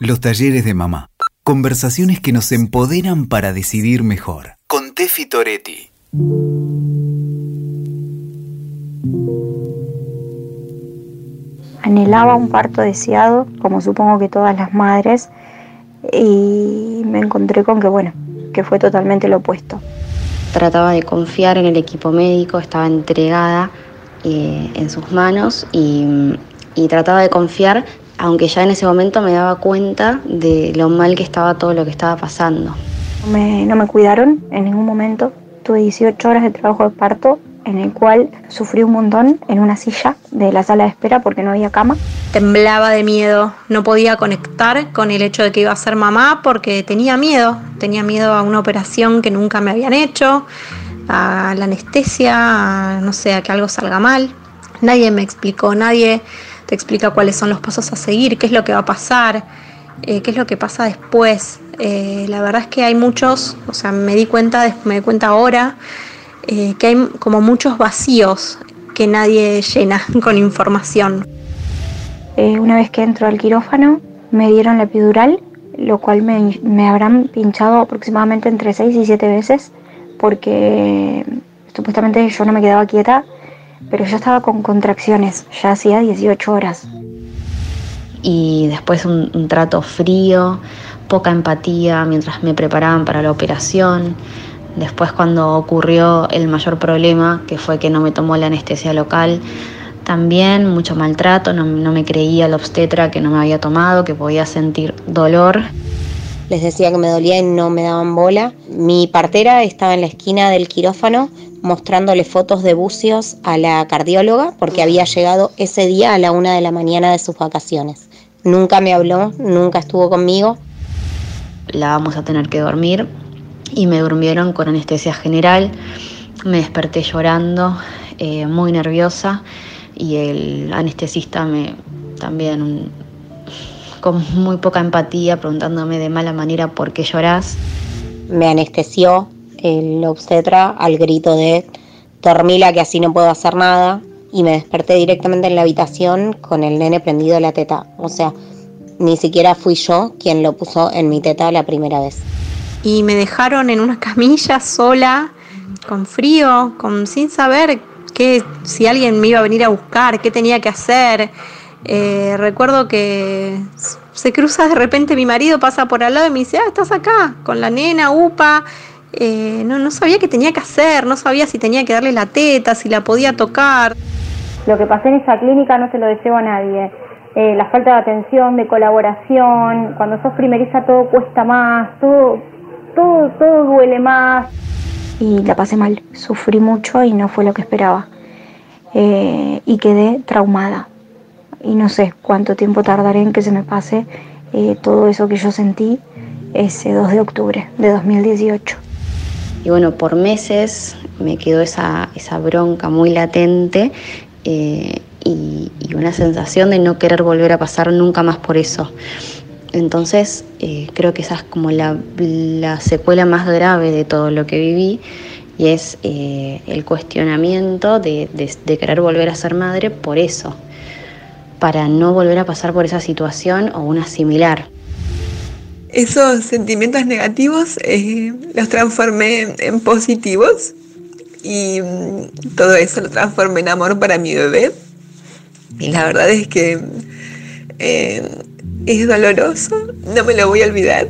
Los talleres de mamá. Conversaciones que nos empoderan para decidir mejor. Con Tefi Toretti. Anhelaba un parto deseado, como supongo que todas las madres, y me encontré con que, bueno, que fue totalmente lo opuesto. Trataba de confiar en el equipo médico, estaba entregada eh, en sus manos y, trataba de confiar, aunque ya en ese momento me daba cuenta de lo mal que estaba todo lo que estaba pasando. no me cuidaron en ningún momento, tuve 18 horas de trabajo de parto en el cual sufrí un montón en una silla de la sala de espera porque no había cama. Temblaba de miedo, no podía conectar con el hecho de que iba a ser mamá porque tenía miedo, tenía miedo a una operación que nunca me habían hecho, a la anestesia, no sé, a que algo salga mal. Nadie me explicó, nadie te explica cuáles son los pasos a seguir, qué es lo que va a pasar, eh, qué es lo que pasa después. Eh, la verdad es que hay muchos, o sea, me di cuenta, me di cuenta ahora eh, que hay como muchos vacíos que nadie llena con información. Una vez que entro al quirófano me dieron la epidural, lo cual me, me habrán pinchado aproximadamente entre 6 y 7 veces porque supuestamente yo no me quedaba quieta, pero yo estaba con contracciones, ya hacía 18 horas. Y después un trato frío, poca empatía mientras me preparaban para la operación. Después cuando ocurrió el mayor problema, que fue que no me tomó la anestesia local, también mucho maltrato, no, me creía el obstetra que no me había tomado, que podía sentir dolor. Les decía que me dolía y no me daban bola. Mi partera estaba en la esquina del quirófano mostrándole fotos de bucios a la cardióloga porque había llegado ese día a la una de la mañana de sus vacaciones. Nunca me habló, nunca estuvo conmigo. La vamos a tener que dormir y me durmieron con anestesia general. Me desperté llorando, eh, muy nerviosa y el anestesista me también con muy poca empatía preguntándome de mala manera por qué llorás. Me anestesió el obstetra al grito de dormila que así no puedo hacer nada y me desperté directamente en la habitación con el nene prendido a la teta. O sea, ni siquiera fui yo quien lo puso en mi teta la primera vez y me dejaron en una camilla sola, con frío, con, sin saber qué, si alguien me iba a venir a buscar, qué tenía que hacer. Eh, recuerdo que se cruza de repente mi marido, pasa por al lado y me dice, ah, estás acá, con la nena, upa. Eh, no, no sabía qué tenía que hacer, no sabía si tenía que darle la teta, si la podía tocar. Lo que pasé en esa clínica no se lo deseo a nadie. Eh, la falta de atención, de colaboración, cuando sos primeriza todo cuesta más, todo todo, todo duele más. Y la pasé mal, sufrí mucho y no fue lo que esperaba. Eh, y quedé traumada. Y no sé cuánto tiempo tardaré en que se me pase eh, todo eso que yo sentí ese 2 de octubre de 2018. Y bueno, por meses me quedó esa, esa bronca muy latente eh, y, una sensación de no querer volver a pasar nunca más por eso. Entonces eh, creo que esa es como la, secuela más grave de todo lo que viví y es el cuestionamiento de, querer volver a ser madre por eso, para no volver a pasar por esa situación o una similar. Esos sentimientos negativos eh, los transformé en positivos y mm, todo eso lo transformé en amor para mi bebé. Y la verdad es que es doloroso, no me lo voy a olvidar.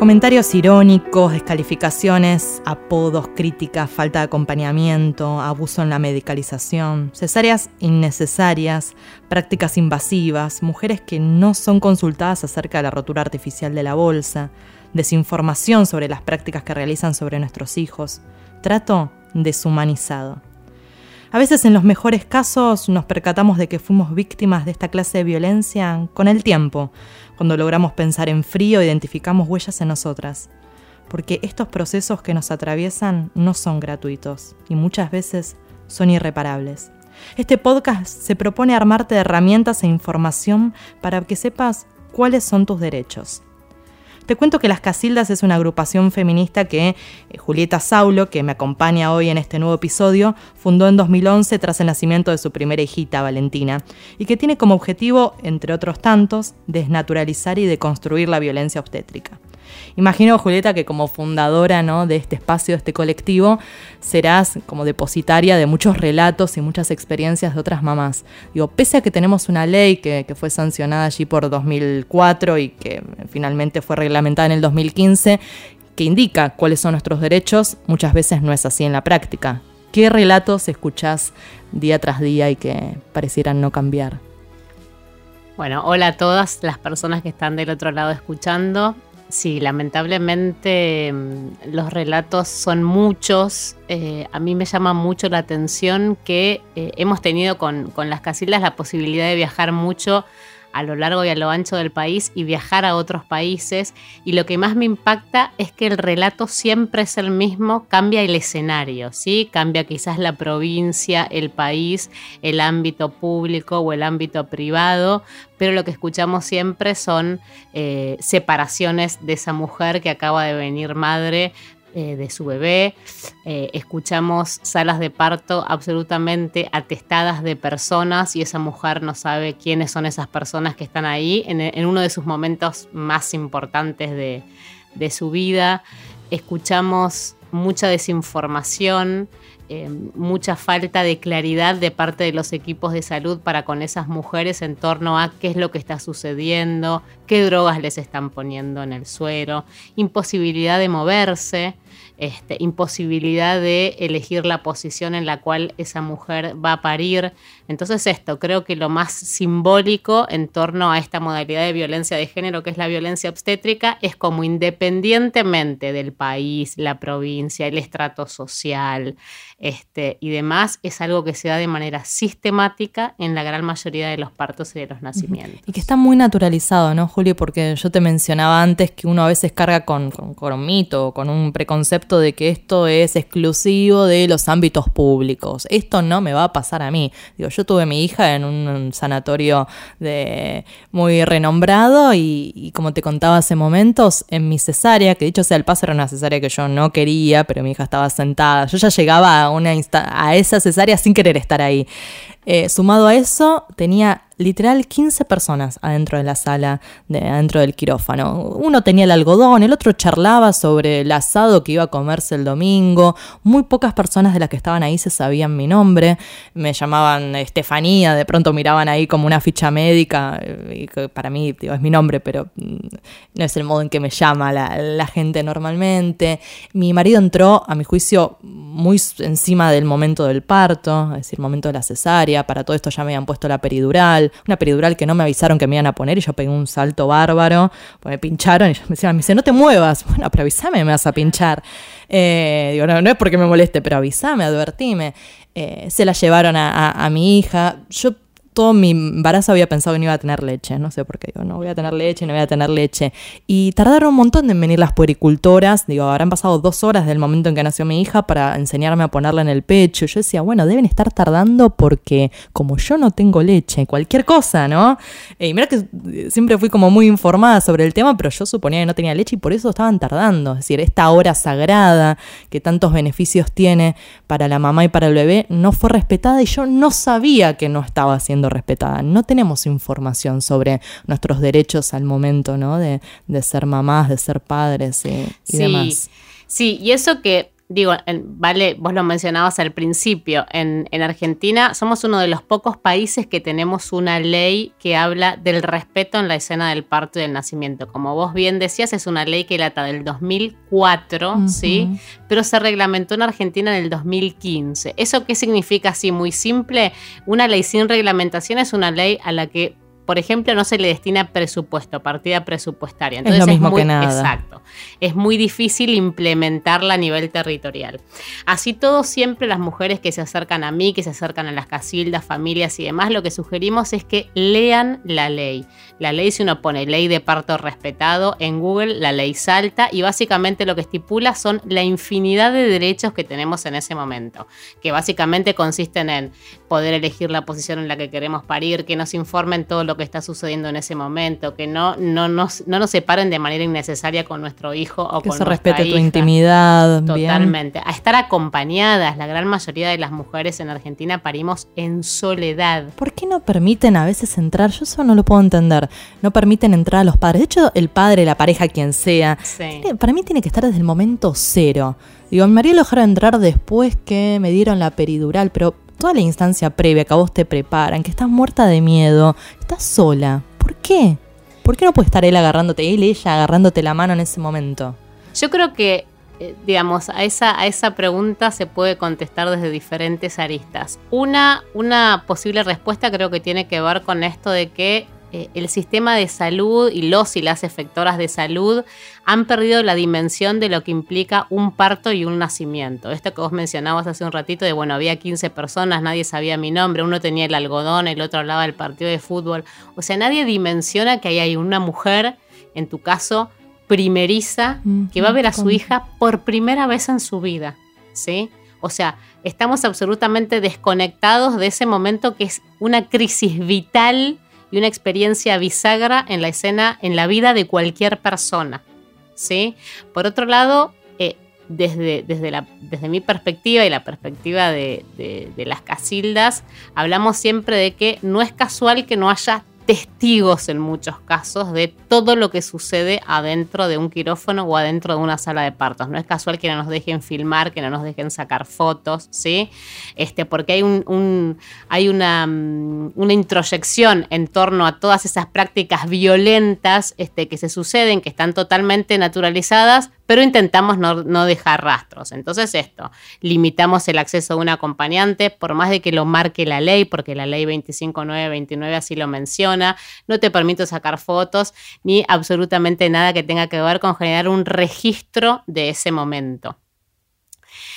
Comentarios irónicos, descalificaciones, apodos, críticas, falta de acompañamiento, abuso en la medicalización, cesáreas innecesarias, prácticas invasivas, mujeres que no son consultadas acerca de la rotura artificial de la bolsa, desinformación sobre las prácticas que realizan sobre nuestros hijos, trato deshumanizado. A veces en los mejores casos nos percatamos de que fuimos víctimas de esta clase de violencia con el tiempo, cuando logramos pensar en frío, identificamos huellas en nosotras. Porque estos procesos que nos atraviesan no son gratuitos y muchas veces son irreparables. Este podcast se propone armarte de herramientas e información para que sepas cuáles son tus derechos. Te cuento que Las Casildas es una agrupación feminista que eh, Julieta Saulo, que me acompaña hoy en este nuevo episodio, fundó en 2011 tras el nacimiento de su primera hijita, Valentina, y que tiene como objetivo, entre otros tantos, desnaturalizar y deconstruir la violencia obstétrica. Imagino, Julieta, que como fundadora ¿no? de este espacio, de este colectivo, serás como depositaria de muchos relatos y muchas experiencias de otras mamás. Digo, pese a que tenemos una ley que, fue sancionada allí por 2004 y que finalmente fue reglamentada en el 2015, que indica cuáles son nuestros derechos, muchas veces no es así en la práctica. ¿Qué relatos escuchás día tras día y que parecieran no cambiar? Bueno, hola a todas las personas que están del otro lado escuchando. Sí, lamentablemente mm, los relatos son muchos. Eh, a mí me llama mucho la atención que eh, hemos tenido con, con las casillas la posibilidad de viajar mucho a lo largo y a lo ancho del país y viajar a otros países. Y lo que más me impacta es que el relato siempre es el mismo, cambia el escenario, ¿sí? Cambia quizás la provincia, el país, el ámbito público o el ámbito privado, pero lo que escuchamos siempre son eh, separaciones de esa mujer que acaba de venir madre eh, de su bebé. Eh, escuchamos salas de parto absolutamente atestadas de personas y esa mujer no sabe quiénes son esas personas que están ahí en, uno de sus momentos más importantes de, de su vida. Escuchamos mucha desinformación, eh, mucha falta de claridad de parte de los equipos de salud para con esas mujeres en torno a qué es lo que está sucediendo, qué drogas les están poniendo en el suero, imposibilidad de moverse. Este, imposibilidad de elegir la posición en la cual esa mujer va a parir. Entonces esto, creo que lo más simbólico en torno a esta modalidad de violencia de género que es la violencia obstétrica es como independientemente del país, la provincia, el estrato social este, y demás, es algo que se da de manera sistemática en la gran mayoría de los partos y de los nacimientos. Y que está muy naturalizado, ¿no, Julio? Porque yo te mencionaba antes que uno a veces carga con, con, con un mito, con un preconcepto de que esto es exclusivo de los ámbitos públicos. Esto no me va a pasar a mí. Digo, yo tuve mi hija en un sanatorio de muy renombrado y, como te contaba hace momentos, en mi cesárea, que dicho sea el paso era una cesárea que yo no quería, pero mi hija estaba sentada. Yo ya llegaba a, una a esa cesárea sin querer estar ahí. Eh, sumado a eso, tenía literal 15 personas adentro de la sala, de, adentro del quirófano. Uno tenía el algodón, el otro charlaba sobre el asado que iba a comerse el domingo. Muy pocas personas de las que estaban ahí se sabían mi nombre. Me llamaban Estefanía, de pronto miraban ahí como una ficha médica. Y para mí digo, es mi nombre, pero mm, no es el modo en que me llama la, la gente normalmente. Mi marido entró, a mi juicio, muy encima del momento del parto, es decir, momento de la cesárea. Para todo esto ya me habían puesto la peridural una peridural que no me avisaron que me iban a poner y yo pegué un salto bárbaro, pues me pincharon y me decían, me dice, no te muevas. Bueno, pero avísame, me vas a pinchar. Eh, digo, no, no es porque me moleste, pero avísame, advertime. Eh, se la llevaron a, a mi hija. Yo todo mi embarazo había pensado que no iba a tener leche, no sé por qué digo, no voy a tener leche, no voy a tener leche. Y tardaron un montón en venir las puericultoras, digo, habrán pasado dos horas del momento en que nació mi hija para enseñarme a ponerla en el pecho. Yo decía, bueno, deben estar tardando porque como yo no tengo leche, cualquier cosa, ¿no? Y mira que siempre fui como muy informada sobre el tema, pero yo suponía que no tenía leche y por eso estaban tardando. Es decir, esta hora sagrada que tantos beneficios tiene para la mamá y para el bebé no fue respetada y yo no sabía que no estaba respetada. No tenemos información sobre nuestros derechos al momento, ¿no? De, ser mamás, de ser padres y, demás. Sí, y eso que digo, vale, vos lo mencionabas al principio, en, en, Argentina somos uno de los pocos países que tenemos una ley que habla del respeto en la escena del parto y del nacimiento. Como vos bien decías, es una ley que data del 2004, ¿sí? Pero se reglamentó en Argentina en el 2015. ¿Eso qué significa así muy simple? Una ley sin reglamentación es una ley a la que por ejemplo, no se le destina presupuesto, partida presupuestaria. Entonces es lo mismo que nada. Exacto. Es muy difícil implementarla a nivel territorial. Así todo, siempre las mujeres que se acercan a mí, que se acercan a las casildas, familias y demás, lo que sugerimos es que lean la ley. La ley, si uno pone ley de parto respetado en Google, la ley salta y básicamente lo que estipula son la infinidad de derechos que tenemos en ese momento, que básicamente consisten en poder elegir la posición en la que queremos parir, que nos informen todo lo que está sucediendo en ese momento, que no, no, nos, no nos separen de manera innecesaria con nuestro hijo o que con se nuestra respete tu hija. intimidad. bien. Totalmente. A estar acompañadas. La gran mayoría de las mujeres en Argentina parimos en soledad. ¿Por qué no permiten a veces entrar? Yo eso no lo puedo entender. No permiten entrar a los padres. De hecho, el padre, la pareja, quien sea, Sí. tiene- para mí tiene que estar desde el momento cero. Digo, mi marido lo dejaron entrar después que me dieron la peridural, pero toda la instancia previa que a vos te preparan, que estás muerta de miedo, estás sola. ¿Por qué? ¿Por qué no puede estar él agarrándote, él, ella agarrándote la mano en ese momento? Yo creo que, eh, digamos, a esa, a esa pregunta se puede contestar desde diferentes aristas. Una, una posible respuesta creo que tiene que ver con esto de que eh, el sistema de salud y los y las efectoras de salud han perdido la dimensión de lo que implica un parto y un nacimiento. Esto que vos mencionabas hace un ratito de, bueno, había 15 personas, nadie sabía mi nombre, uno tenía el algodón, el otro hablaba del partido de fútbol. O sea, nadie dimensiona que ahí hay una mujer, en tu caso, primeriza, que va a ver a su hija por primera vez en su vida, ¿sí? O sea, estamos absolutamente desconectados de ese momento que es una crisis vital y una experiencia bisagra en la escena, en la vida de cualquier persona, ¿sí? Por otro lado, eh, desde, desde, la, desde mi perspectiva y la perspectiva de, de- de las casildas, hablamos siempre de que no es casual que no haya testigos en muchos casos de todo lo que sucede adentro de un quirófano o adentro de una sala de partos. No es casual que no nos dejen filmar, que no nos dejen sacar fotos, ¿sí? Este, porque hay, un, un- hay una, mm, una introyección en torno a todas esas prácticas violentas este, que se suceden, que están totalmente naturalizadas, pero intentamos no, dejar rastros. Entonces esto, limitamos el acceso de un acompañante, por más de que lo marque la ley, porque la ley 25929 así lo menciona, no te permito sacar fotos ni absolutamente nada que tenga que ver con generar un registro de ese momento.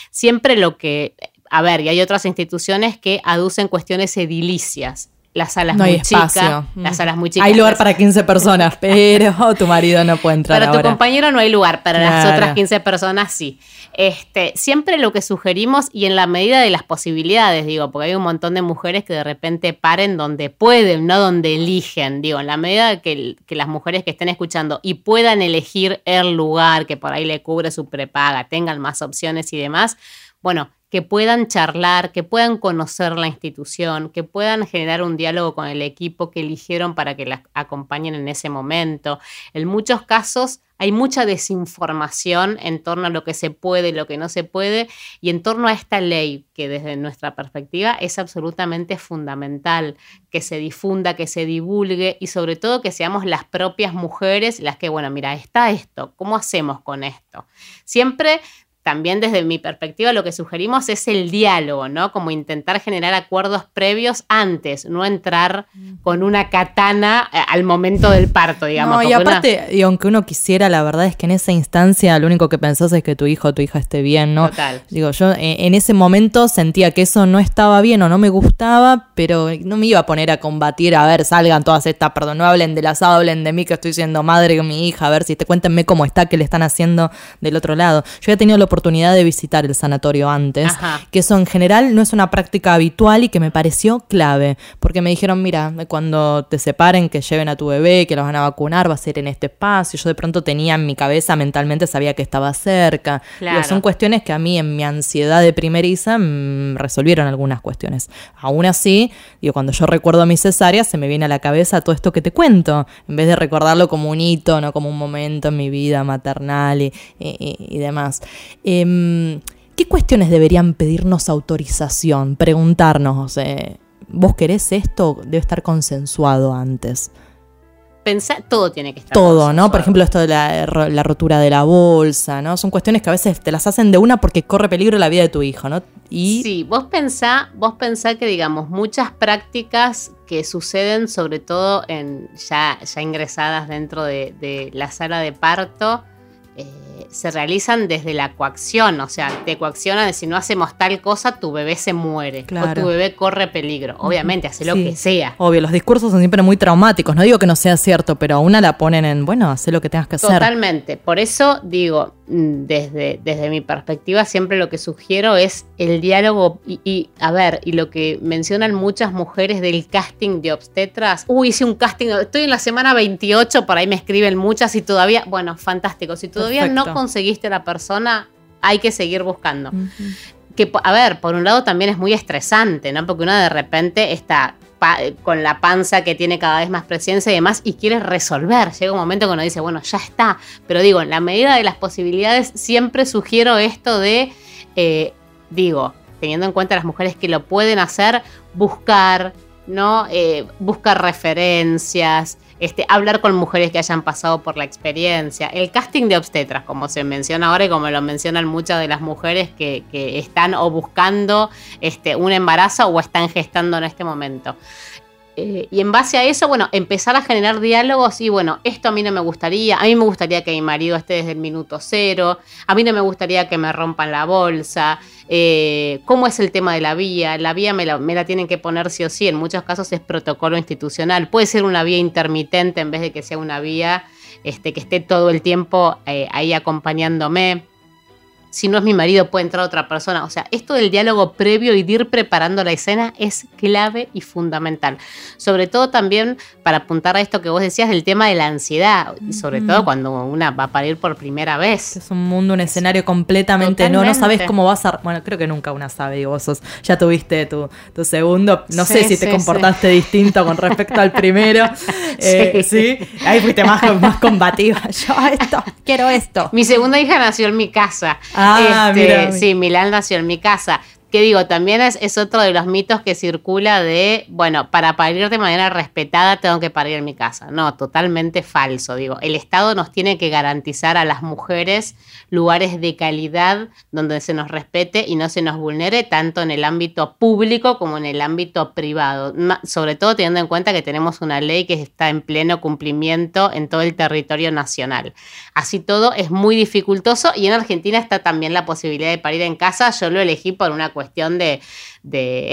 Siempre lo que, a ver, y hay otras instituciones que aducen cuestiones edilicias. Las salas No muy chicas, Mm. las salas muy chicas. Hay lugar para 15 personas, pero tu marido no puede entrar para tu compañero no hay lugar, para las otras 15 personas sí. Este, siempre lo que sugerimos y en la medida de las posibilidades, digo, porque hay un montón de mujeres que de repente paren donde pueden, no donde eligen, digo, en la medida que, que las mujeres que estén escuchando y puedan elegir el lugar que por ahí le cubre su prepaga, tengan más opciones y demás, bueno, que puedan charlar, que puedan conocer la institución, que puedan generar un diálogo con el equipo que eligieron para que las acompañen en ese momento. En muchos casos hay mucha desinformación en torno a lo que se puede, lo que no se puede, y en torno a esta ley que desde nuestra perspectiva es absolutamente fundamental que se difunda, que se divulgue y sobre todo que seamos las propias mujeres las que, bueno, mira, está esto, ¿cómo hacemos con esto? Siempre también desde mi perspectiva lo que sugerimos es el diálogo, ¿no? Como intentar generar acuerdos previos antes, no entrar con una katana eh, al momento del parto, digamos. No, y una- aparte, y aunque uno quisiera, la verdad es que en esa instancia lo único que pensás es que tu hijo o tu hija esté bien, ¿no? Total. Digo, yo eh, en ese momento sentía que eso no estaba bien o no me gustaba, pero no me iba a poner a combatir, a ver, salgan todas estas, perdón, no hablen del asado, hablen de mí que estoy siendo madre con mi hija, a ver si te cuéntenme cómo está, qué le están haciendo del otro lado. Yo he tenido la oportunidad de visitar el sanatorio antes, Ajá. que eso en general no es una práctica habitual y que me pareció clave, porque me dijeron, mira, cuando te separen, que lleven a tu bebé, que los van a vacunar, va a ser en este espacio. Yo de pronto tenía en mi cabeza, mentalmente sabía que estaba cerca. Digo, Claro. son cuestiones que a mí en mi ansiedad de primeriza mm, resolvieron algunas cuestiones. Aún así, digo, cuando yo recuerdo mi cesárea, se me viene a la cabeza todo esto que te cuento, en vez de recordarlo como un hito, no como un momento en mi vida maternal y- y demás. Em, ¿Qué cuestiones deberían pedirnos autorización? Preguntarnos, eh, ¿vos querés esto? Debe estar consensuado antes. Pensar, todo tiene que estar. Todo, ¿no? Por ejemplo, esto de la rotura de la bolsa, ¿no? Son cuestiones que a veces te las hacen de una porque corre peligro la vida de tu hijo, ¿no? Y Sí, vos pensá, vos pensá que, digamos, muchas prácticas que suceden, sobre todo en ya, ya ingresadas dentro de, de la sala de parto, eh, se realizan desde la coacción, o sea, te coaccionan de si no hacemos tal cosa, tu bebé se muere o tu bebé corre peligro. Obviamente, hace lo que sea. Obvio, los discursos son siempre muy traumáticos, no digo que no sea cierto, pero a una la ponen en, bueno, hace lo que tengas que hacer. Totalmente, por eso digo, desde, desde mi perspectiva, siempre lo que sugiero es el diálogo y, a ver, y lo que mencionan muchas mujeres del casting de obstetras, uy, hice un casting, estoy en la semana 28, por ahí me escriben muchas y todavía, bueno, fantástico, si todavía no conseguiste la persona, hay que seguir buscando. Que, a ver, por un lado también es muy estresante, ¿no? Porque uno de repente está con la panza que tiene cada vez más presencia y demás y quiere resolver. Llega un momento uno dice, bueno, ya está. Pero digo, en la medida de las posibilidades, siempre sugiero esto de, eh, digo, teniendo en cuenta las mujeres que lo pueden hacer, buscar, ¿no? Eh, buscar referencias, este, hablar con mujeres que hayan pasado por la experiencia, el casting de obstetras, como se menciona ahora y como lo mencionan muchas de las mujeres que, están o buscando este, un embarazo o están gestando en este momento. Eh, y en base a eso, bueno, empezar a generar diálogos y bueno, esto a mí no me gustaría, a mí me gustaría que mi marido esté desde el minuto cero, a mí no me gustaría que me rompan la bolsa, eh, cómo es el tema de la vía, la vía me la, tienen que poner sí o sí, en muchos casos es protocolo institucional, puede ser una vía intermitente en vez de que sea una vía este, que esté todo el tiempo eh, ahí acompañándome si no es mi marido puede entrar otra persona. O sea, esto del diálogo previo y de ir preparando la escena es clave y fundamental. Sobre todo también para apuntar a esto que vos decías del tema de la ansiedad, y sobre todo cuando una va a parir por primera vez. Es un mundo, un escenario completamente, no, no sabes cómo vas a... Bueno, creo que nunca una sabe, digo, vos ya tuviste tu, tu segundo, no sé si te comportaste distinto con respecto al primero. Eh, sí. Ahí fuiste más, más combativa. Yo esto, quiero esto. Mi segunda hija nació en mi casa. Ah, este, Sí, Milán nació en mi casa que digo, también es, es, otro de los mitos que circula de, bueno, para parir de manera respetada tengo que parir en mi casa. No, totalmente falso. Digo, el Estado nos tiene que garantizar a las mujeres lugares de calidad donde se nos respete y no se nos vulnere tanto en el ámbito público como en el ámbito privado. Sobre todo teniendo en cuenta que tenemos una ley que está en pleno cumplimiento en todo el territorio nacional. Así todo es muy dificultoso y en Argentina está también la posibilidad de parir en casa. Yo lo elegí por una cuestión cuestión de,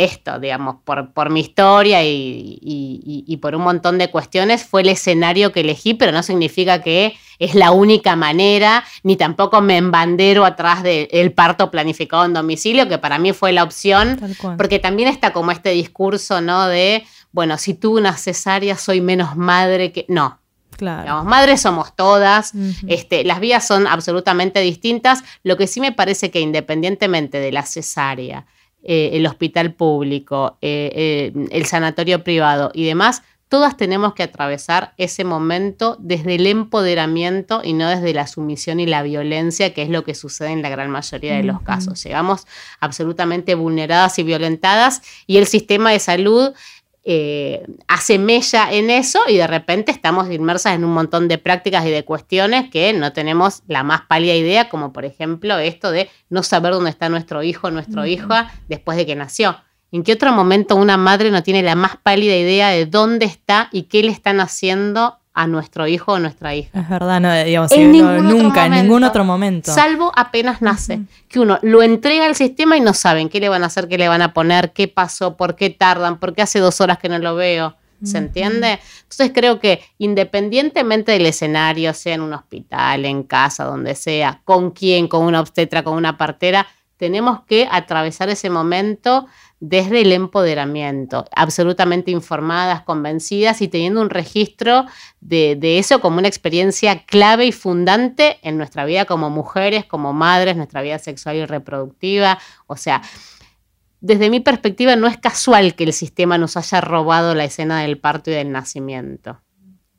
esto, digamos, por, por mi historia y, por un montón de cuestiones, fue el escenario que elegí, pero no significa que es la única manera, ni tampoco me embandero atrás del parto planificado en domicilio, que para mí fue la opción, porque también está como este discurso, ¿no? De, bueno, si tú una cesárea soy menos madre que... No, Claro. madres somos todas, este, las vías son absolutamente distintas. Lo que sí me parece que independientemente de la cesárea, eh, el hospital público, eh, eh, el sanatorio privado y demás, todas tenemos que atravesar ese momento desde el empoderamiento y no desde la sumisión y la violencia, que es lo que sucede en la gran mayoría de los casos. Llegamos absolutamente vulneradas y violentadas y el sistema de salud eh, hace mella en eso y de repente estamos inmersas en un montón de prácticas y de cuestiones que no tenemos la más pálida idea, como por ejemplo esto de no saber dónde está nuestro hijo, nuestra hija después de que nació. ¿En qué otro momento una madre no tiene la más pálida idea de dónde está y qué le están haciendo a nuestro hijo o nuestra hija. Es verdad, no, digamos, nunca, en ningún otro momento. Salvo apenas nace, que uno lo entrega al sistema y no saben qué le van a hacer, qué le van a poner, qué pasó, por qué tardan, por qué hace dos horas que no lo veo. ¿Se entiende? Entonces creo que independientemente del escenario, sea en un hospital, en casa, donde sea, con quién, con una obstetra, con una partera, tenemos que atravesar ese momento desde el empoderamiento, absolutamente informadas, convencidas y teniendo un registro de, eso como una experiencia clave y fundante en nuestra vida como mujeres, como madres, nuestra vida sexual y reproductiva. O sea, desde mi perspectiva no es casual que el sistema nos haya robado la escena del parto y del nacimiento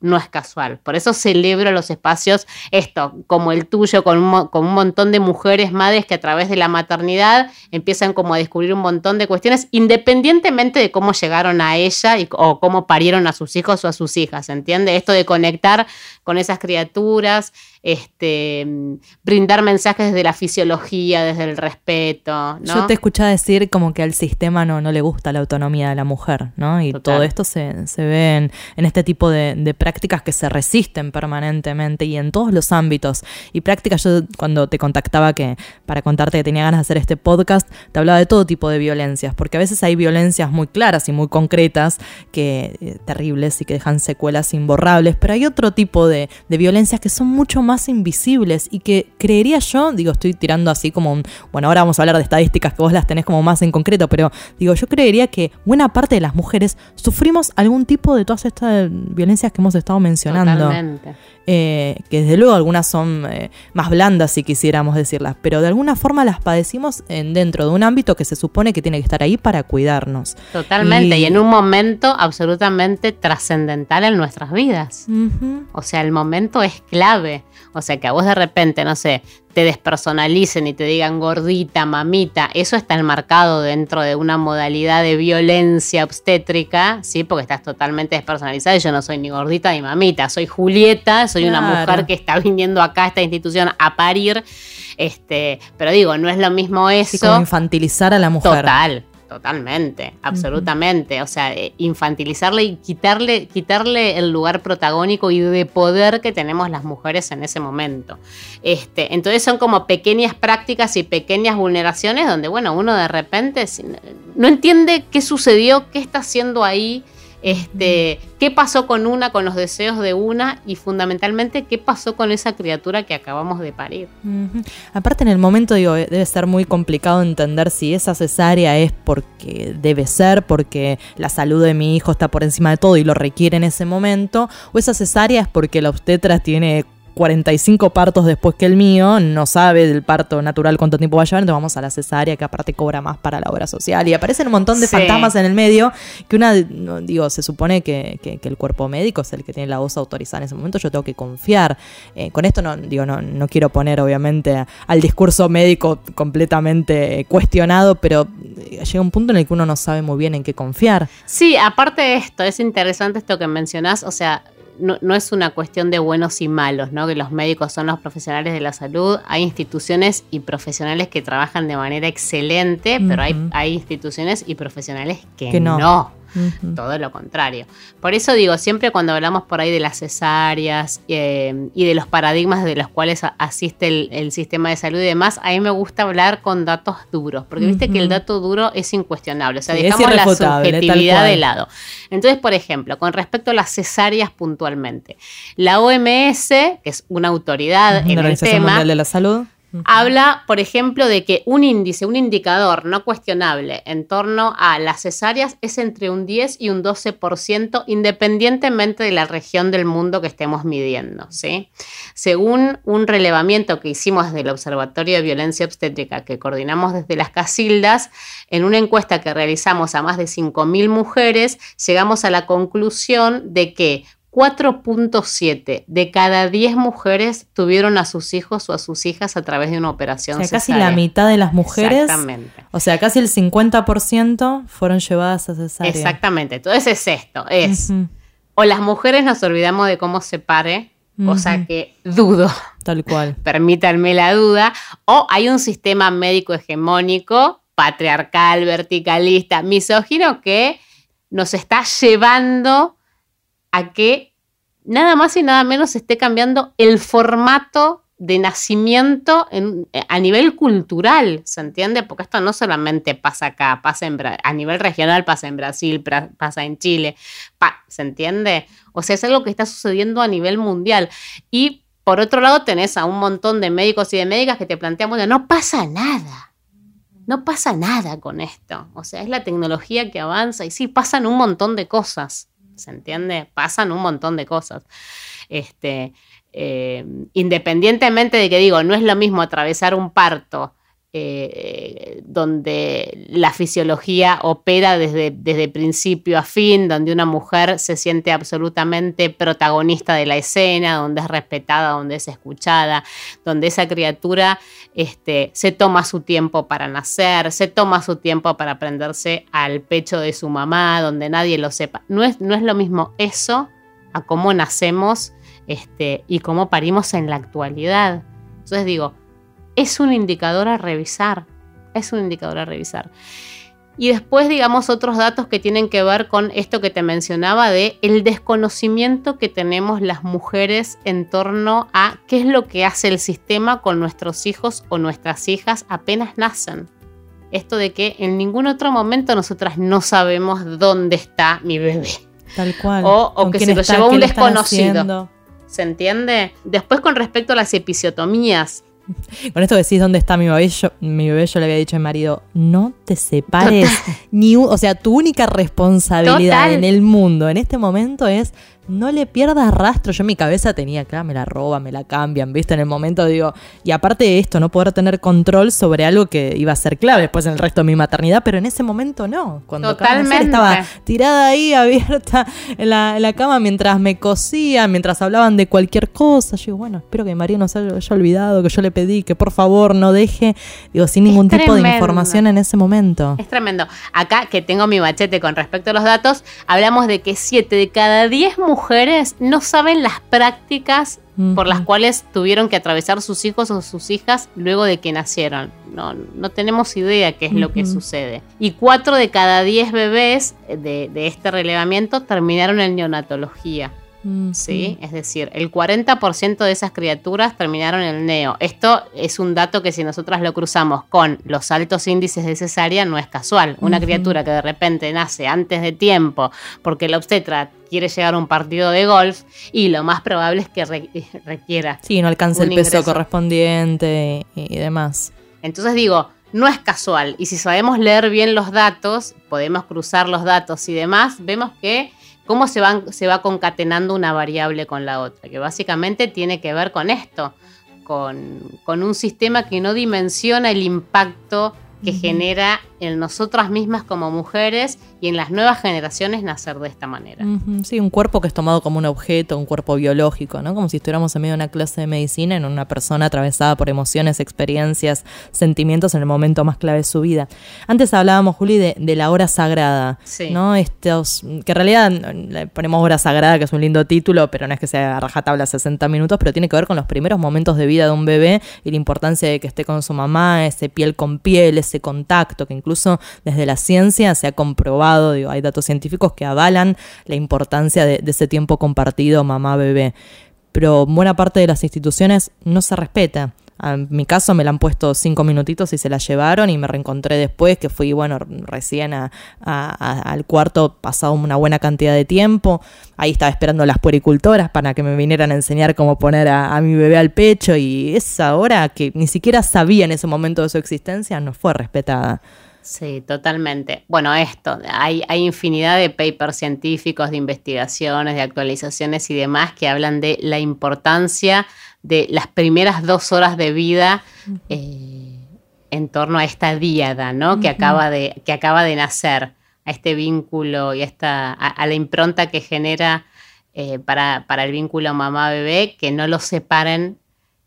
no es casual. Por eso celebro los espacios, esto, como el tuyo, con un, con un, montón de mujeres madres que a través de la maternidad empiezan como a descubrir un montón de cuestiones, independientemente de cómo llegaron a ella y, o cómo parieron a sus hijos o a sus hijas, ¿entiende? Esto de conectar con esas criaturas, este, brindar mensajes desde la fisiología, desde el respeto. ¿no? Yo te escuchaba decir como que al sistema no, no le gusta la autonomía de la mujer, ¿no? Y todo esto se, se ve en, este tipo de, de, prácticas que se resisten permanentemente y en todos los ámbitos. Y prácticas, yo cuando te contactaba que para contarte que tenía ganas de hacer este podcast, te hablaba de todo tipo de violencias, porque a veces hay violencias muy claras y muy concretas, que eh, terribles y que dejan secuelas imborrables, pero hay otro tipo de, de violencias que son mucho más invisibles y que creería yo, digo, estoy tirando así como un, bueno, ahora vamos a hablar de estadísticas que vos las tenés como más en concreto, pero digo, yo creería que buena parte de las mujeres sufrimos algún tipo de todas estas violencias que hemos estado mencionando. Eh, que desde luego algunas son eh, más blandas si quisiéramos decirlas, pero de alguna forma las padecimos en, dentro de un ámbito que se supone que tiene que estar ahí para cuidarnos. Totalmente, y, en un momento absolutamente trascendental en nuestras vidas. O sea, el momento es clave. O sea, que a vos de repente, no sé, te despersonalicen y te digan gordita, mamita, eso está enmarcado dentro de una modalidad de violencia obstétrica, ¿sí? Porque estás totalmente despersonalizada yo no soy ni gordita ni mamita, soy Julieta, soy una mujer que está viniendo acá a esta institución a parir. Este, pero digo, no es lo mismo eso. como infantilizar a la mujer. Total, Totalmente, absolutamente. O sea, eh, infantilizarle y quitarle, quitarle el lugar protagónico y de poder que tenemos las mujeres en ese momento. Este, entonces son como pequeñas prácticas y pequeñas vulneraciones donde, bueno, uno de repente no entiende qué sucedió, qué está haciendo ahí este, qué pasó con una, con los deseos de una y fundamentalmente qué pasó con esa criatura que acabamos de parir. Aparte en el momento digo, eh, debe ser muy complicado entender si esa cesárea es porque debe ser, porque la salud de mi hijo está por encima de todo y lo requiere en ese momento, o esa cesárea es porque la obstetra tiene 45 partos después que el mío, no sabe del parto natural cuánto tiempo va a llevar, entonces vamos a la cesárea que aparte cobra más para la obra social. Y aparecen un montón de fantasmas en el medio que una, digo, se supone que, el cuerpo médico es el que tiene la voz autorizada en ese momento, yo tengo que confiar. Eh, con esto no, digo, no, no quiero poner obviamente al discurso médico completamente cuestionado, pero eh, llega un punto en el que uno no sabe muy bien en qué confiar. Sí, aparte de esto, es interesante esto que mencionás, o sea, no, es una cuestión de buenos y malos, ¿no? Que los médicos son los profesionales de la salud. Hay instituciones y profesionales que trabajan de manera excelente, pero hay, hay instituciones y profesionales que, no. Todo lo contrario. Por eso digo, siempre cuando hablamos por ahí de las cesáreas eh, y de los paradigmas de los cuales asiste el, sistema de salud y demás, a mí me gusta hablar con datos duros, porque viste que el dato duro es incuestionable, o sea, dejamos la subjetividad de lado. Entonces, por ejemplo, con respecto a las cesáreas puntualmente, la OMS, que es una autoridad en el tema, de la Salud, Habla, por ejemplo, de que un índice, un indicador no cuestionable en torno a las cesáreas es entre un 10 y un 12% independientemente de la región del mundo que estemos midiendo. ¿sí? Según un relevamiento que hicimos desde el Observatorio de Violencia Obstétrica que coordinamos desde las Casildas, en una encuesta que realizamos a más de 5.000 mujeres, llegamos a la conclusión de que 4.7 de cada 10 mujeres tuvieron a sus hijos o a sus hijas a través de una operación. O sea, casi la mitad de las mujeres. Exactamente. O sea, casi el 50% fueron llevadas a cesárea. Exactamente. Entonces es esto, es o las mujeres nos olvidamos de cómo se pare, cosa que dudo. Tal cual. Permítanme la duda, o hay un sistema médico hegemónico, patriarcal, verticalista, misógino que nos está llevando a que nada más y nada menos esté cambiando el formato de nacimiento a nivel cultural, ¿se entiende? Porque esto no solamente pasa acá, pasa en, a nivel regional, pasa en Brasil, pasa en Chile, ¿se entiende? O sea, es algo que está sucediendo a nivel mundial. Y por otro lado tenés a un montón de médicos y de médicas que te plantean, bueno, no pasa nada. No pasa nada con esto. O sea, es la tecnología que avanza y sí, pasan un montón de cosas. ¿Se entiende? Pasan un montón de cosas. Este, eh, independientemente de que digo, no es lo mismo atravesar un parto eh, donde la fisiología opera desde, desde principio a fin, donde una mujer se siente absolutamente protagonista de la escena, donde es respetada, donde es escuchada, donde esa criatura este, se toma su tiempo para nacer, se toma su tiempo para prenderse al pecho de su mamá, donde nadie lo sepa. No es, no es lo mismo eso a cómo nacemos este, y cómo parimos en la actualidad. Entonces digo, es un indicador a revisar, es un indicador a revisar. Y después, digamos, otros datos que tienen que ver con esto que te mencionaba de el desconocimiento que tenemos las mujeres en torno a qué es lo que hace el sistema con nuestros hijos o nuestras hijas apenas nacen. Esto de que en ningún otro momento nosotras no sabemos dónde está mi bebé. Tal cual. O, que se lo llevó un desconocido. ¿Se entiende? Después con respecto a las episiotomías, con esto decís dónde está mi bebé, yo, mi bebé yo le había dicho a mi marido, no te separes ni o sea, tu única responsabilidad en el mundo en este momento es no le pierdas rastro. Yo en mi cabeza tenía, claro, me la roban, me la cambian, ¿viste? En el momento digo, y aparte de esto, no poder tener control sobre algo que iba a ser clave después en el resto de mi maternidad, pero en ese momento no. Cuando Totalmente. estaba tirada ahí, abierta en la, cama mientras me cosían, mientras hablaban de cualquier cosa. Yo digo, bueno, espero que María no se haya, olvidado, que yo le pedí que por favor no deje, digo, sin ningún tipo de información en ese momento. Es tremendo. Acá que tengo mi machete con respecto a los datos, hablamos de que 7 de cada 10 mujeres mujeres no saben las prácticas por las cuales tuvieron que atravesar sus hijos o sus hijas luego de que nacieron. No, no tenemos idea qué es lo que sucede. Y cuatro de cada diez bebés de, de este relevamiento terminaron en neonatología. ¿Sí? Es decir, el 40% de esas criaturas terminaron en el neo. Esto es un dato que si nosotras lo cruzamos con los altos índices de cesárea no es casual. Una criatura que de repente nace antes de tiempo porque la obstetra quiere llegar a un partido de golf y lo más probable es que requiera. Sí, no alcance el peso correspondiente y demás. Entonces digo, no es casual. Y si sabemos leer bien los datos, podemos cruzar los datos y demás, vemos que cómo se, van, se va concatenando una variable con la otra, que básicamente tiene que ver con esto, con, con un sistema que no dimensiona el impacto que genera en nosotras mismas como mujeres y en las nuevas generaciones nacer de esta manera. Sí, un cuerpo que es tomado como un objeto, un cuerpo biológico, ¿no? Como si estuviéramos en medio de una clase de medicina en una persona atravesada por emociones, experiencias, sentimientos en el momento más clave de su vida. Antes hablábamos, Juli, de, la hora sagrada, ¿no? Estos, que en realidad le ponemos hora sagrada, que es un lindo título, pero no es que sea rajatabla 60 minutos, pero tiene que ver con los primeros momentos de vida de un bebé y la importancia de que esté con su mamá, ese piel con piel, ese contacto, que incluso desde la ciencia se ha comprobado, digo, hay datos científicos que avalan la importancia de, ese tiempo compartido mamá-bebé. Pero buena parte de las instituciones no se respeta. En mi caso me la han puesto cinco minutitos y se la llevaron y me reencontré después que fui, bueno, recién al cuarto pasado una buena cantidad de tiempo. Ahí estaba esperando las puericultoras para que me vinieran a enseñar cómo poner a, a mi bebé al pecho y esa hora que ni siquiera sabía en ese momento de su existencia no fue respetada. Sí, totalmente. Bueno, esto, hay, hay infinidad de papers científicos, de investigaciones, de actualizaciones y demás que hablan de la importancia de las primeras dos horas de vida eh, en torno a esta díada, ¿no? que, acaba de, que acaba de nacer, a este vínculo y a, esta, a, la impronta que genera eh, para, para el vínculo mamá-bebé, que no lo separen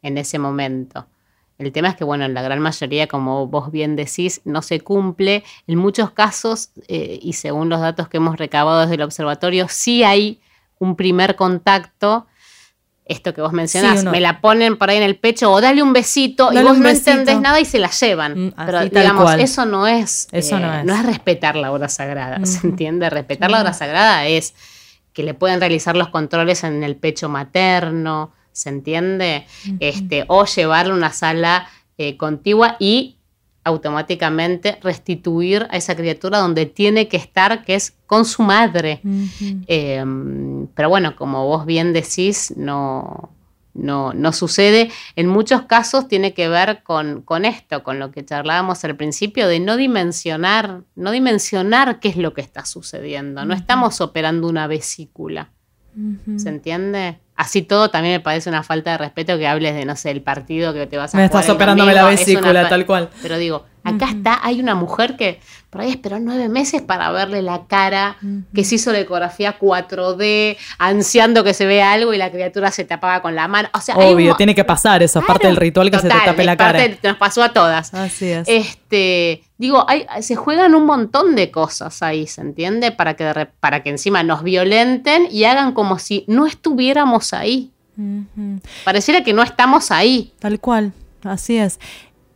en ese momento. El tema es que, bueno, en la gran mayoría, como vos bien decís, no se cumple. En muchos casos, eh, y según los datos que hemos recabado desde el observatorio, sí hay un primer contacto. Esto que vos mencionás, me la ponen por ahí en el pecho o dale un besito y vos no entendés nada y se la llevan. Mm, Pero digamos, eso no es, eso no, eh, es. no es respetar la hora sagrada, ¿se entiende? Respetar la hora sagrada es que le pueden realizar los controles en el pecho materno, ¿se entiende? este, o llevarlo a una sala eh, contigua y automáticamente restituir a esa criatura donde tiene que estar, que es con su madre. Em, pero bueno, como vos bien decís, no, no, no, sucede. En muchos casos tiene que ver con, con, esto, con lo que charlábamos al principio, de no dimensionar, no dimensionar qué es lo que está sucediendo. No estamos operando una vesícula. ¿Se entiende? Así todo también me parece una falta de respeto que hables de, no sé, el partido que te vas a Me estás operándome la vesícula, tal cual. Pero digo, acá está, hay una mujer que por ahí esperó nueve meses para verle la cara, que se hizo la ecografía 4D, ansiando que se vea algo y la criatura se tapaba con la mano. O sea, Obvio, tiene que pasar eso, es parte del ritual que se te tape la cara. nos pasó a todas. Así es. Este, digo, hay, se juegan un montón de cosas ahí, ¿se entiende? Para que, para que encima nos violenten y hagan como si no estuviéramos ahí. Pareciera que no estamos ahí. Tal cual, así es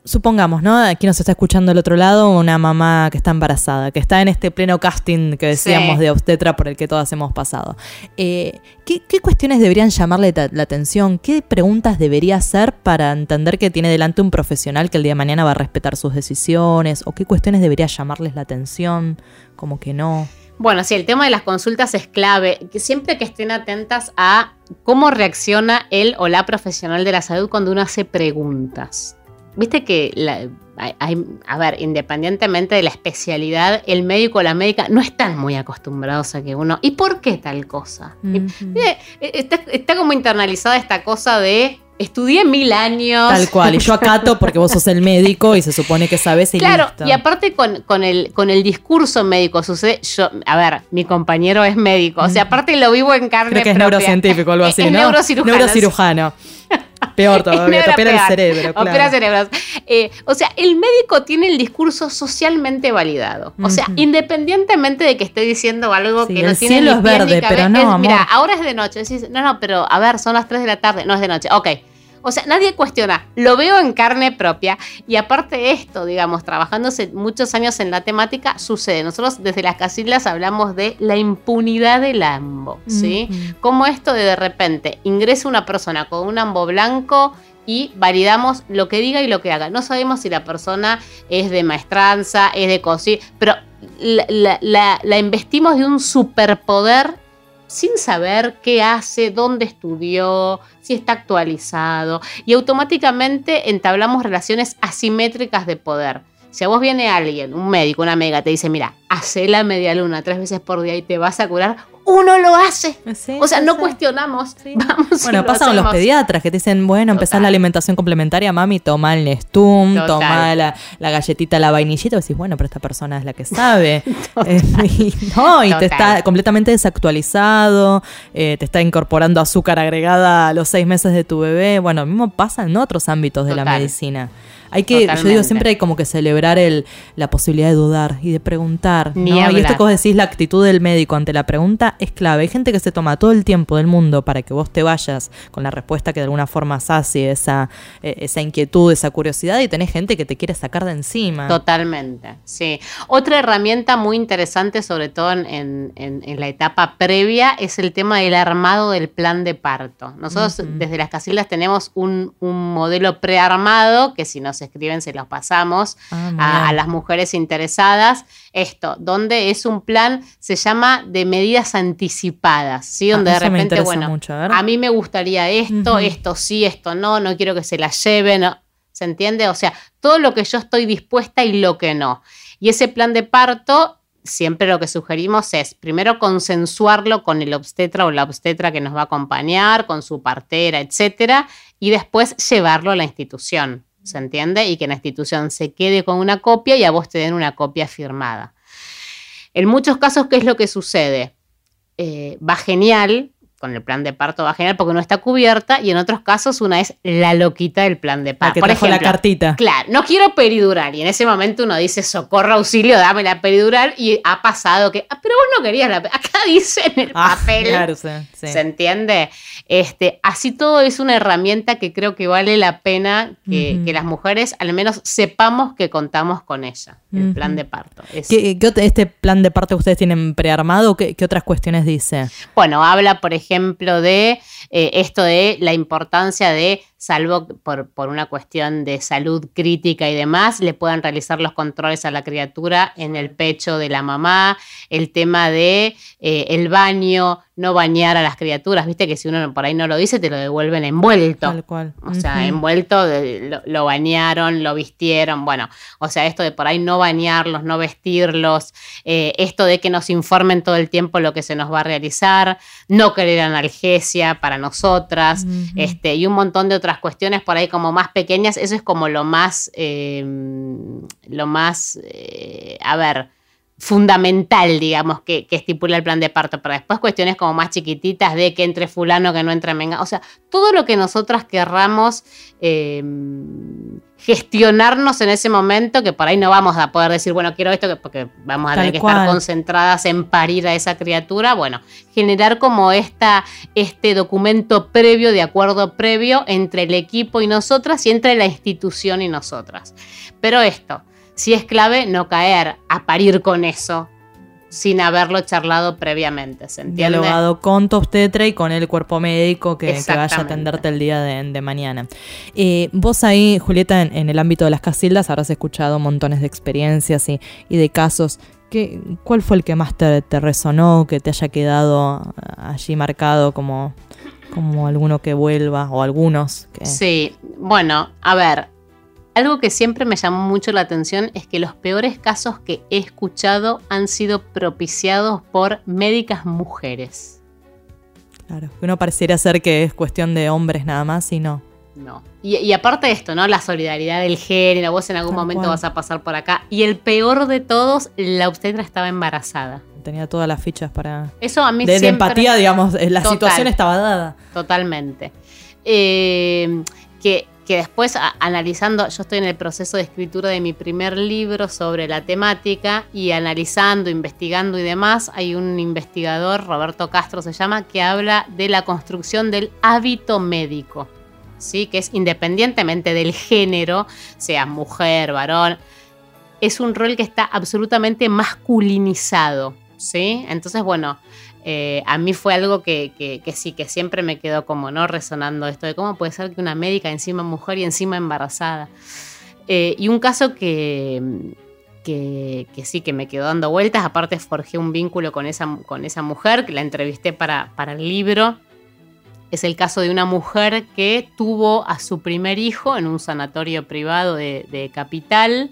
supongamos, ¿no? Aquí nos está escuchando del otro lado una mamá que está embarazada, que está en este pleno casting que decíamos de obstetra por el que todas hemos pasado. Eh, ¿qué, cuestiones deberían llamarle la atención? ¿Qué preguntas debería hacer para entender que tiene delante un profesional que el día de mañana va a respetar sus decisiones? ¿O qué cuestiones debería llamarles la atención? Como que no. Bueno, sí, el tema de las consultas es clave. Siempre que estén atentas a cómo reacciona él o la profesional de la salud cuando uno hace preguntas. Viste que, hay, a ver, independientemente de la especialidad, el médico o la médica no están muy acostumbrados a que uno. ¿Y por qué tal cosa? Eh, está, como internalizada esta cosa de estudié mil años. Tal cual, y yo acato porque vos sos el médico y se supone que sabes y Claro, y aparte con, el, con el discurso médico sucede, yo, a ver, mi compañero es médico, o sea, aparte lo vivo en carne Creo que es neurocientífico, algo así, ¿no? Neurocirujano. Neurocirujano. Peor todavía, te opera el cerebro. Claro. Opera cerebros. Eh, o sea, el médico tiene el discurso socialmente validado. O sea, independientemente de que esté diciendo algo que no tiene cielo es verde, pero no. mira, ahora es de noche. Decís, no, no, pero a ver, son las 3 de la tarde. No es de noche. Ok. O sea, nadie cuestiona, lo veo en carne propia y aparte de esto, digamos, trabajándose muchos años en la temática, sucede. Nosotros desde las casillas hablamos de la impunidad del ambo, ¿sí? Como esto de de repente ingresa una persona con un ambo blanco y validamos lo que diga y lo que haga. No sabemos si la persona es de maestranza, es de cocina, pero la, la investimos de un superpoder sin saber qué hace, dónde estudió, si está actualizado, y automáticamente entablamos relaciones asimétricas de poder. Si a vos viene alguien, un médico, una amiga, te dice, mira, hace la media luna tres veces por día y te vas a curar, uno lo hace. o sea, no cuestionamos. bueno, pasa con los pediatras que te dicen, bueno, empezás la alimentación complementaria, mami, toma el Nestum, toma la, galletita, la vainillita, y decís, bueno, pero esta persona es la que sabe. Eh, y, no, y te está completamente desactualizado, eh, te está incorporando azúcar agregada a los seis meses de tu bebé. Bueno, mismo pasa en otros ámbitos de la medicina. Hay que, yo digo, siempre hay como que celebrar el, la posibilidad de dudar y de preguntar. ¿no? Y esto que vos decís, la actitud del médico ante la pregunta es clave. Hay gente que se toma todo el tiempo del mundo para que vos te vayas con la respuesta que de alguna forma sacie esa, eh, esa inquietud, esa curiosidad, y tenés gente que te quiere sacar de encima. Totalmente, sí. Otra herramienta muy interesante, sobre todo en, en, la etapa previa, es el tema del armado del plan de parto. Nosotros desde las casillas tenemos un, un modelo prearmado que si nos escriben, se los pasamos ah, a, las mujeres interesadas. Esto, donde es un plan, se llama de medidas anticipadas, ¿sí? Ah, donde de repente, bueno, a, mí me gustaría esto, esto sí, esto no, no quiero que se la lleven. ¿Se entiende? O sea, todo lo que yo estoy dispuesta y lo que no. Y ese plan de parto siempre lo que sugerimos es primero consensuarlo con el obstetra o la obstetra que nos va a acompañar, con su partera, etcétera, y después llevarlo a la institución. ¿Se entiende? Y que la institución se quede con una copia y a vos te den una copia firmada. En muchos casos, ¿qué es lo que sucede? Eh, va genial, con el plan de parto va genial porque no está cubierta y en otros casos una es la loquita del plan de parto. Por ejemplo, la cartita. Claro, no quiero peridural y en ese momento uno dice socorro, auxilio, dame la peridural y ha pasado que, ah, pero vos no querías la Acá dice en el ah, papel. Claro, sí, ¿Se entiende? Este, así todo es una herramienta que creo que vale la pena que, las mujeres al menos sepamos que contamos con ella, el plan de parto. ¿Qué, este plan de parto ustedes tienen prearmado? ¿Qué, ¿Qué otras cuestiones dice? Bueno, habla, por ejemplo, ejemplo de eh, esto de la importancia de salvo por, por, una cuestión de salud crítica y demás, le puedan realizar los controles a la criatura en el pecho de la mamá, el tema de eh, el baño, no bañar a las criaturas, viste que si uno por ahí no lo dice, te lo devuelven envuelto. Tal cual. O sea, envuelto, lo, bañaron, lo vistieron, bueno, o sea, esto de por ahí no bañarlos, no vestirlos, eh, esto de que nos informen todo el tiempo lo que se nos va a realizar, no querer analgesia para nosotras, este, y un montón de otras cuestiones por ahí como más pequeñas, eso es como lo más, eh, lo más, eh, a ver, fundamental, digamos, que, estipula el plan de parto, pero después cuestiones como más chiquititas de que entre fulano, que no entre menga, o sea, todo lo que nosotras querramos eh, gestionarnos en ese momento, que por ahí no vamos a poder decir, bueno, quiero esto, porque vamos a tener que estar concentradas en parir a esa criatura, bueno, generar como esta, este documento previo, de acuerdo previo entre el equipo y nosotras y entre la institución y nosotras. Pero esto, sí es clave no caer a parir con eso sin haberlo charlado previamente, ¿se entiende? Dialogado con tu obstetra y con el cuerpo médico que, vaya a atenderte el día de, mañana. Eh, vos ahí, Julieta, en, el ámbito de las casildas habrás escuchado montones de experiencias y, de casos. ¿Qué, ¿Cuál fue el que más te, resonó, que te haya quedado allí marcado como, como alguno que vuelva o algunos? Que... Sí, bueno, a ver, algo que siempre me llamó mucho la atención es que los peores casos que he escuchado han sido propiciados por médicas mujeres. Claro, uno pareciera ser que es cuestión de hombres nada más y no. No. Y, aparte de esto, ¿no? La solidaridad del género, vos en algún momento vas a pasar por acá. Y el peor de todos, la obstetra estaba embarazada. Tenía todas las fichas para. Eso a mí de, de empatía, digamos, la situación estaba dada. Totalmente. Eh, que que después analizando, yo estoy en el proceso de escritura de mi primer libro sobre la temática y analizando, investigando y demás, hay un investigador, Roberto Castro se llama, que habla de la construcción del hábito médico, ¿sí? que es independientemente del género, sea mujer, varón, es un rol que está absolutamente masculinizado. ¿sí? Entonces, bueno, eh, a mí fue algo que, sí, que siempre me quedó como, ¿no? Resonando esto de cómo puede ser que una médica encima mujer y encima embarazada. Eh, y un caso que, que, sí, que me quedó dando vueltas, aparte forjé un vínculo con esa, con esa mujer, que la entrevisté para, para el libro. Es el caso de una mujer que tuvo a su primer hijo en un sanatorio privado de, Capital.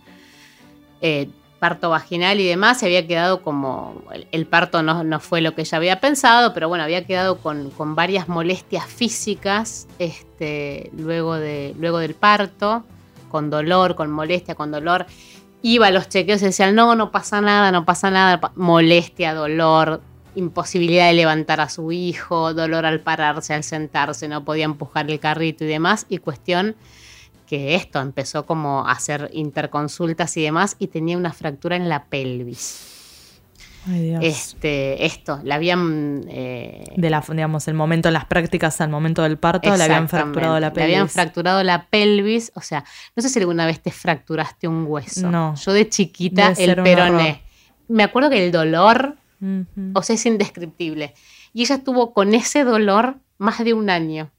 Eh, parto vaginal y demás, se había quedado como, el, parto no, fue lo que ella había pensado, pero bueno, había quedado con, varias molestias físicas este, luego, de, luego del parto, con dolor, con molestia, con dolor. Iba a los chequeos y decían, no, no pasa nada, no pasa nada, molestia, dolor, imposibilidad de levantar a su hijo, dolor al pararse, al sentarse, no podía empujar el carrito y demás, y cuestión que esto empezó como a hacer interconsultas y demás y tenía una fractura en la pelvis. Ay, Dios. Este, esto, la habían... Eh, de la, digamos, el momento en las prácticas al momento del parto, le habían fracturado la pelvis. Le habían fracturado la pelvis, o sea, no sé si alguna vez te fracturaste un hueso. No. Yo de chiquita, el peroné. Me acuerdo que el dolor, o sea, es indescriptible. Y ella estuvo con ese dolor más de un año,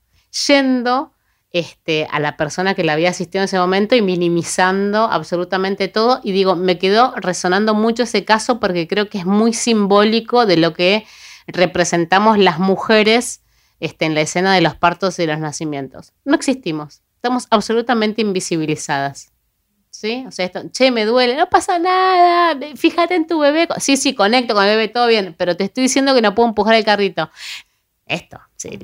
yendo este, a la persona que la había asistido en ese momento y minimizando absolutamente todo. Y digo, me quedó resonando mucho ese caso porque creo que es muy simbólico de lo que representamos las mujeres este, en la escena de los partos y los nacimientos. No existimos, estamos absolutamente invisibilizadas. ¿Sí? O sea, esto, che, me duele, no pasa nada, fíjate en tu bebé. Sí, sí, conecto con el bebé, todo bien, pero te estoy diciendo que no puedo empujar el carrito. Esto, sí,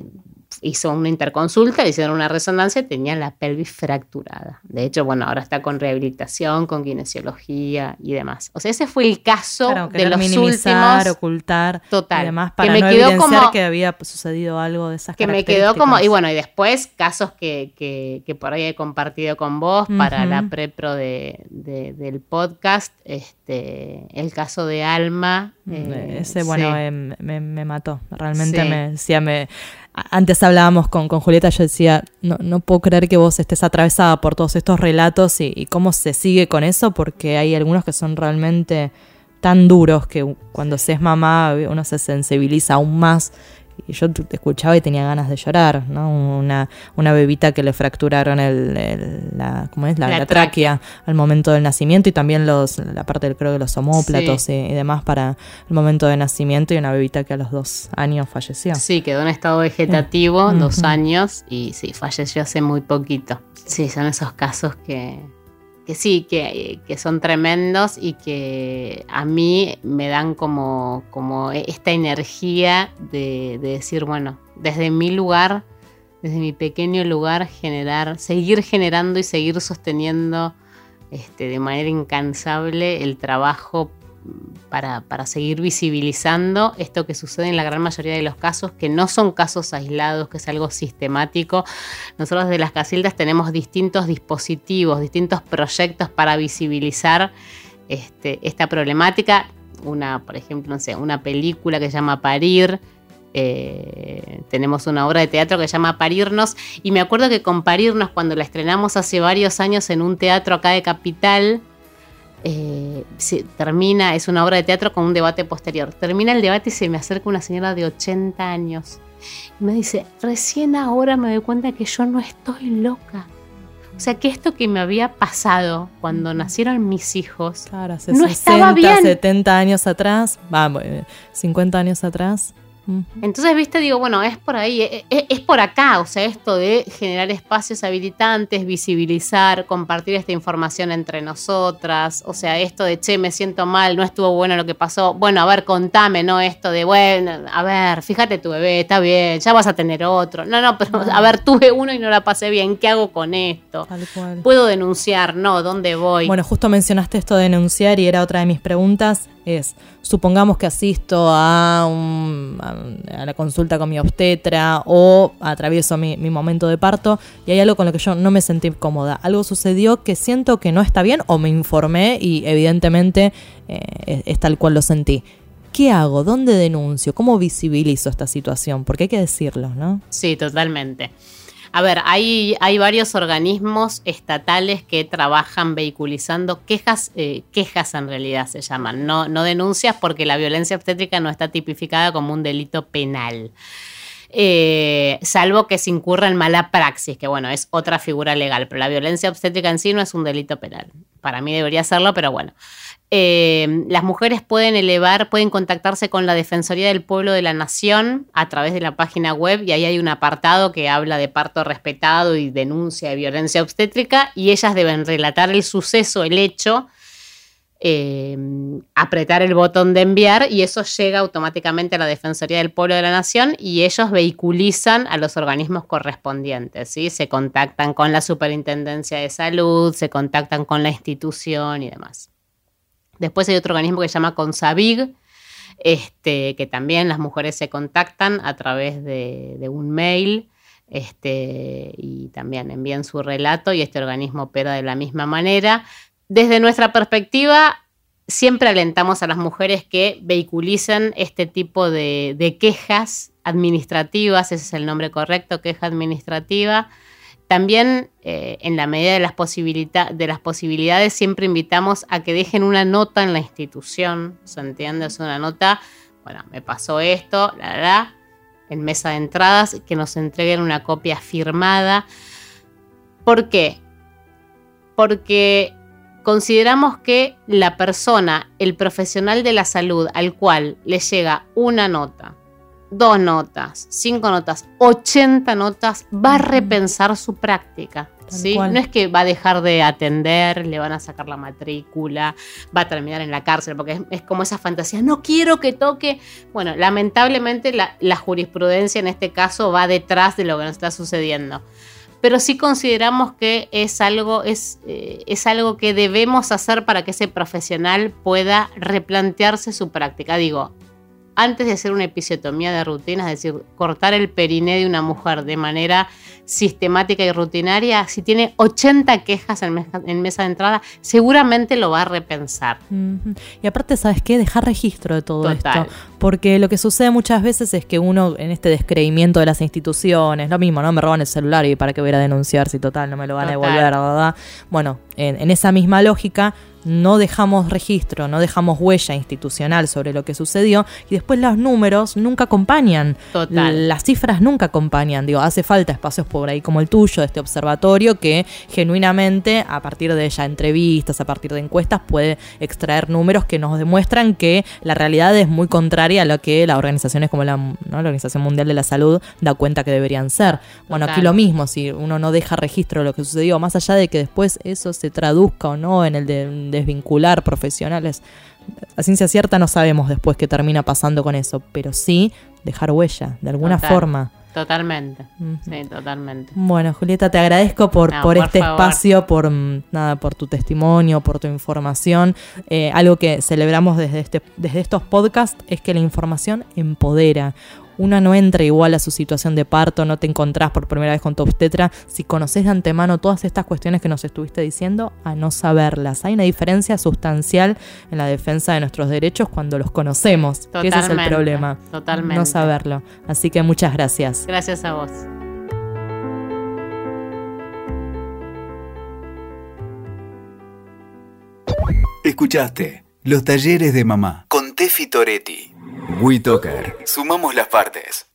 hizo una interconsulta, le hicieron una resonancia tenía la pelvis fracturada. De hecho, bueno, ahora está con rehabilitación, con kinesiología y demás. O sea, ese fue el caso de los minimizar, últimos. ocultar total, y demás para que me no quedó como, que había sucedido algo de esas Que me quedó como, y bueno, y después casos que, que, por ahí he compartido con vos para la prepro de, del podcast, este, el caso de Alma. Mm, eh, ese, bueno, eh, me, me, mató. Realmente me decía, me antes hablábamos con, con Julieta, yo decía, no, no, puedo creer que vos estés atravesada por todos estos relatos y, cómo se sigue con eso, porque hay algunos que son realmente tan duros que cuando se es mamá uno se sensibiliza aún más y yo te escuchaba y tenía ganas de llorar, ¿no? Una, una bebita que le fracturaron el, la, ¿cómo es? La, tráquea al momento del nacimiento y también los, la parte del creo de los homóplatos y, demás para el momento de nacimiento y una bebita que a los dos años falleció. Sí, quedó en estado vegetativo, dos años y sí, falleció hace muy poquito. Sí, son esos casos que, que sí, que, son tremendos y que a mí me dan como, como esta energía de, decir, bueno, desde mi lugar, desde mi pequeño lugar, generar, seguir generando y seguir sosteniendo este, de manera incansable el trabajo para, seguir visibilizando esto que sucede en la gran mayoría de los casos, que no son casos aislados, que es algo sistemático. Nosotros de las Casildas tenemos distintos dispositivos, distintos proyectos para visibilizar este, esta problemática. Una, por ejemplo, no sé, una película que se llama Parir, eh, tenemos una obra de teatro que se llama Parirnos y me acuerdo que con Parirnos cuando la estrenamos hace varios años en un teatro acá de Capital, eh, termina, es una obra de teatro con un debate posterior. Termina el debate y se me acerca una señora de 80 años y me dice, recién ahora me doy cuenta que yo no estoy loca. O sea, que esto que me había pasado cuando nacieron mis hijos no estaba bien. 70 años atrás, vamos, 50 años atrás, entonces, viste, digo, bueno, es por ahí, e, e, es, por acá, o sea, esto de generar espacios habilitantes, visibilizar, compartir esta información entre nosotras, o sea, esto de, che, me siento mal, no estuvo bueno lo que pasó, bueno, a ver, contame, ¿no? Esto de, bueno, a ver, fíjate tu bebé, está bien, ya vas a tener otro. No, no, pero a ver, tuve uno y no la pasé bien, ¿qué hago con esto? ¿Puedo denunciar? No, ¿dónde voy? Bueno, justo mencionaste esto de denunciar y era otra de mis preguntas es, supongamos que asisto a, a, la consulta con mi obstetra o atravieso mi, momento de parto y hay algo con lo que yo no me sentí cómoda. Algo sucedió que siento que no está bien o me informé y evidentemente eh, es tal cual lo sentí. ¿Qué hago? ¿Dónde denuncio? ¿Cómo visibilizo esta situación? Porque hay que decirlo, ¿no? Sí, totalmente. A ver, hay, hay varios organismos estatales que trabajan vehiculizando quejas, eh, quejas en realidad se llaman, no, no denuncias porque la violencia obstétrica no está tipificada como un delito penal. Eh, salvo que se incurra en mala praxis, que bueno, es otra figura legal, pero la violencia obstétrica en sí no es un delito penal. Para mí debería serlo, pero bueno. Eh, las mujeres pueden elevar, pueden contactarse con la Defensoría del Pueblo de la Nación a través de la página web y ahí hay un apartado que habla de parto respetado y denuncia de violencia obstétrica y ellas deben relatar el suceso, el hecho, eh, apretar el botón de enviar y eso llega automáticamente a la Defensoría del Pueblo de la Nación y ellos vehiculizan a los organismos correspondientes, ¿sí? se contactan con la Superintendencia de Salud, se contactan con la institución y demás. Después hay otro organismo que se llama Consavig, este, que también las mujeres se contactan a través de, un mail este, y también envían su relato y este organismo opera de la misma manera. Desde nuestra perspectiva, siempre alentamos a las mujeres que vehiculicen este tipo de, de quejas administrativas, ese es el nombre correcto, queja administrativa, también, eh, en la medida de las, de las posibilidades, siempre invitamos a que dejen una nota en la institución, ¿se entiende? Es una nota, bueno, me pasó esto, la, la, en mesa de entradas, que nos entreguen una copia firmada. ¿Por qué? Porque consideramos que la persona, el profesional de la salud al cual le llega una nota, dos notas, cinco notas, ochenta notas, va a repensar su práctica. ¿sí? No es que va a dejar de atender, le van a sacar la matrícula, va a terminar en la cárcel, porque es, como esa fantasía, no quiero que toque. Bueno, lamentablemente la, jurisprudencia en este caso va detrás de lo que nos está sucediendo. Pero sí consideramos que es algo, es, eh, es algo que debemos hacer para que ese profesional pueda replantearse su práctica. Digo, antes de hacer una episiotomía de rutina, es decir, cortar el periné de una mujer de manera sistemática y rutinaria, si tiene 80 quejas en, mesa, de entrada, seguramente lo va a repensar. Y aparte, ¿sabes qué? Dejar registro de todo esto. Porque lo que sucede muchas veces es que uno, en este descreimiento de las instituciones, lo mismo, ¿no? Me roban el celular y para qué voy a denunciar si total no me lo van a devolver, ¿verdad? Bueno, en esa misma lógica, no dejamos registro, no dejamos huella institucional sobre lo que sucedió y después los números nunca acompañan. Total. Las cifras nunca acompañan. Digo, hace falta espacios por ahí como el tuyo, este observatorio, que genuinamente, a partir de ya entrevistas, a partir de encuestas, puede extraer números que nos demuestran que la realidad es muy contraria a lo que las organizaciones como la, la Organización Mundial de la Salud da cuenta que deberían ser. Bueno, aquí lo mismo, si uno no deja registro de lo que sucedió, más allá de que después eso se traduzca o no en el de desvincular profesionales. A ciencia cierta no sabemos después qué termina pasando con eso, pero sí dejar huella, de alguna forma. Totalmente. Sí, totalmente. Bueno, Julieta, te agradezco por, por, este espacio, por mm, nada, por tu testimonio, por tu información. Eh, algo que celebramos desde, este, desde estos podcasts es que la información empodera uno no entra igual a su situación de parto, no te encontrás por primera vez con tu obstetra si conoces de antemano todas estas cuestiones que nos estuviste diciendo a no saberlas. Hay una diferencia sustancial en la defensa de nuestros derechos cuando los conocemos. ese es el problema. Totalmente. No saberlo. Así que muchas gracias. Gracias a vos. Escuchaste los talleres de mamá con Tefi Toretti. WeToker. Sumamos las partes.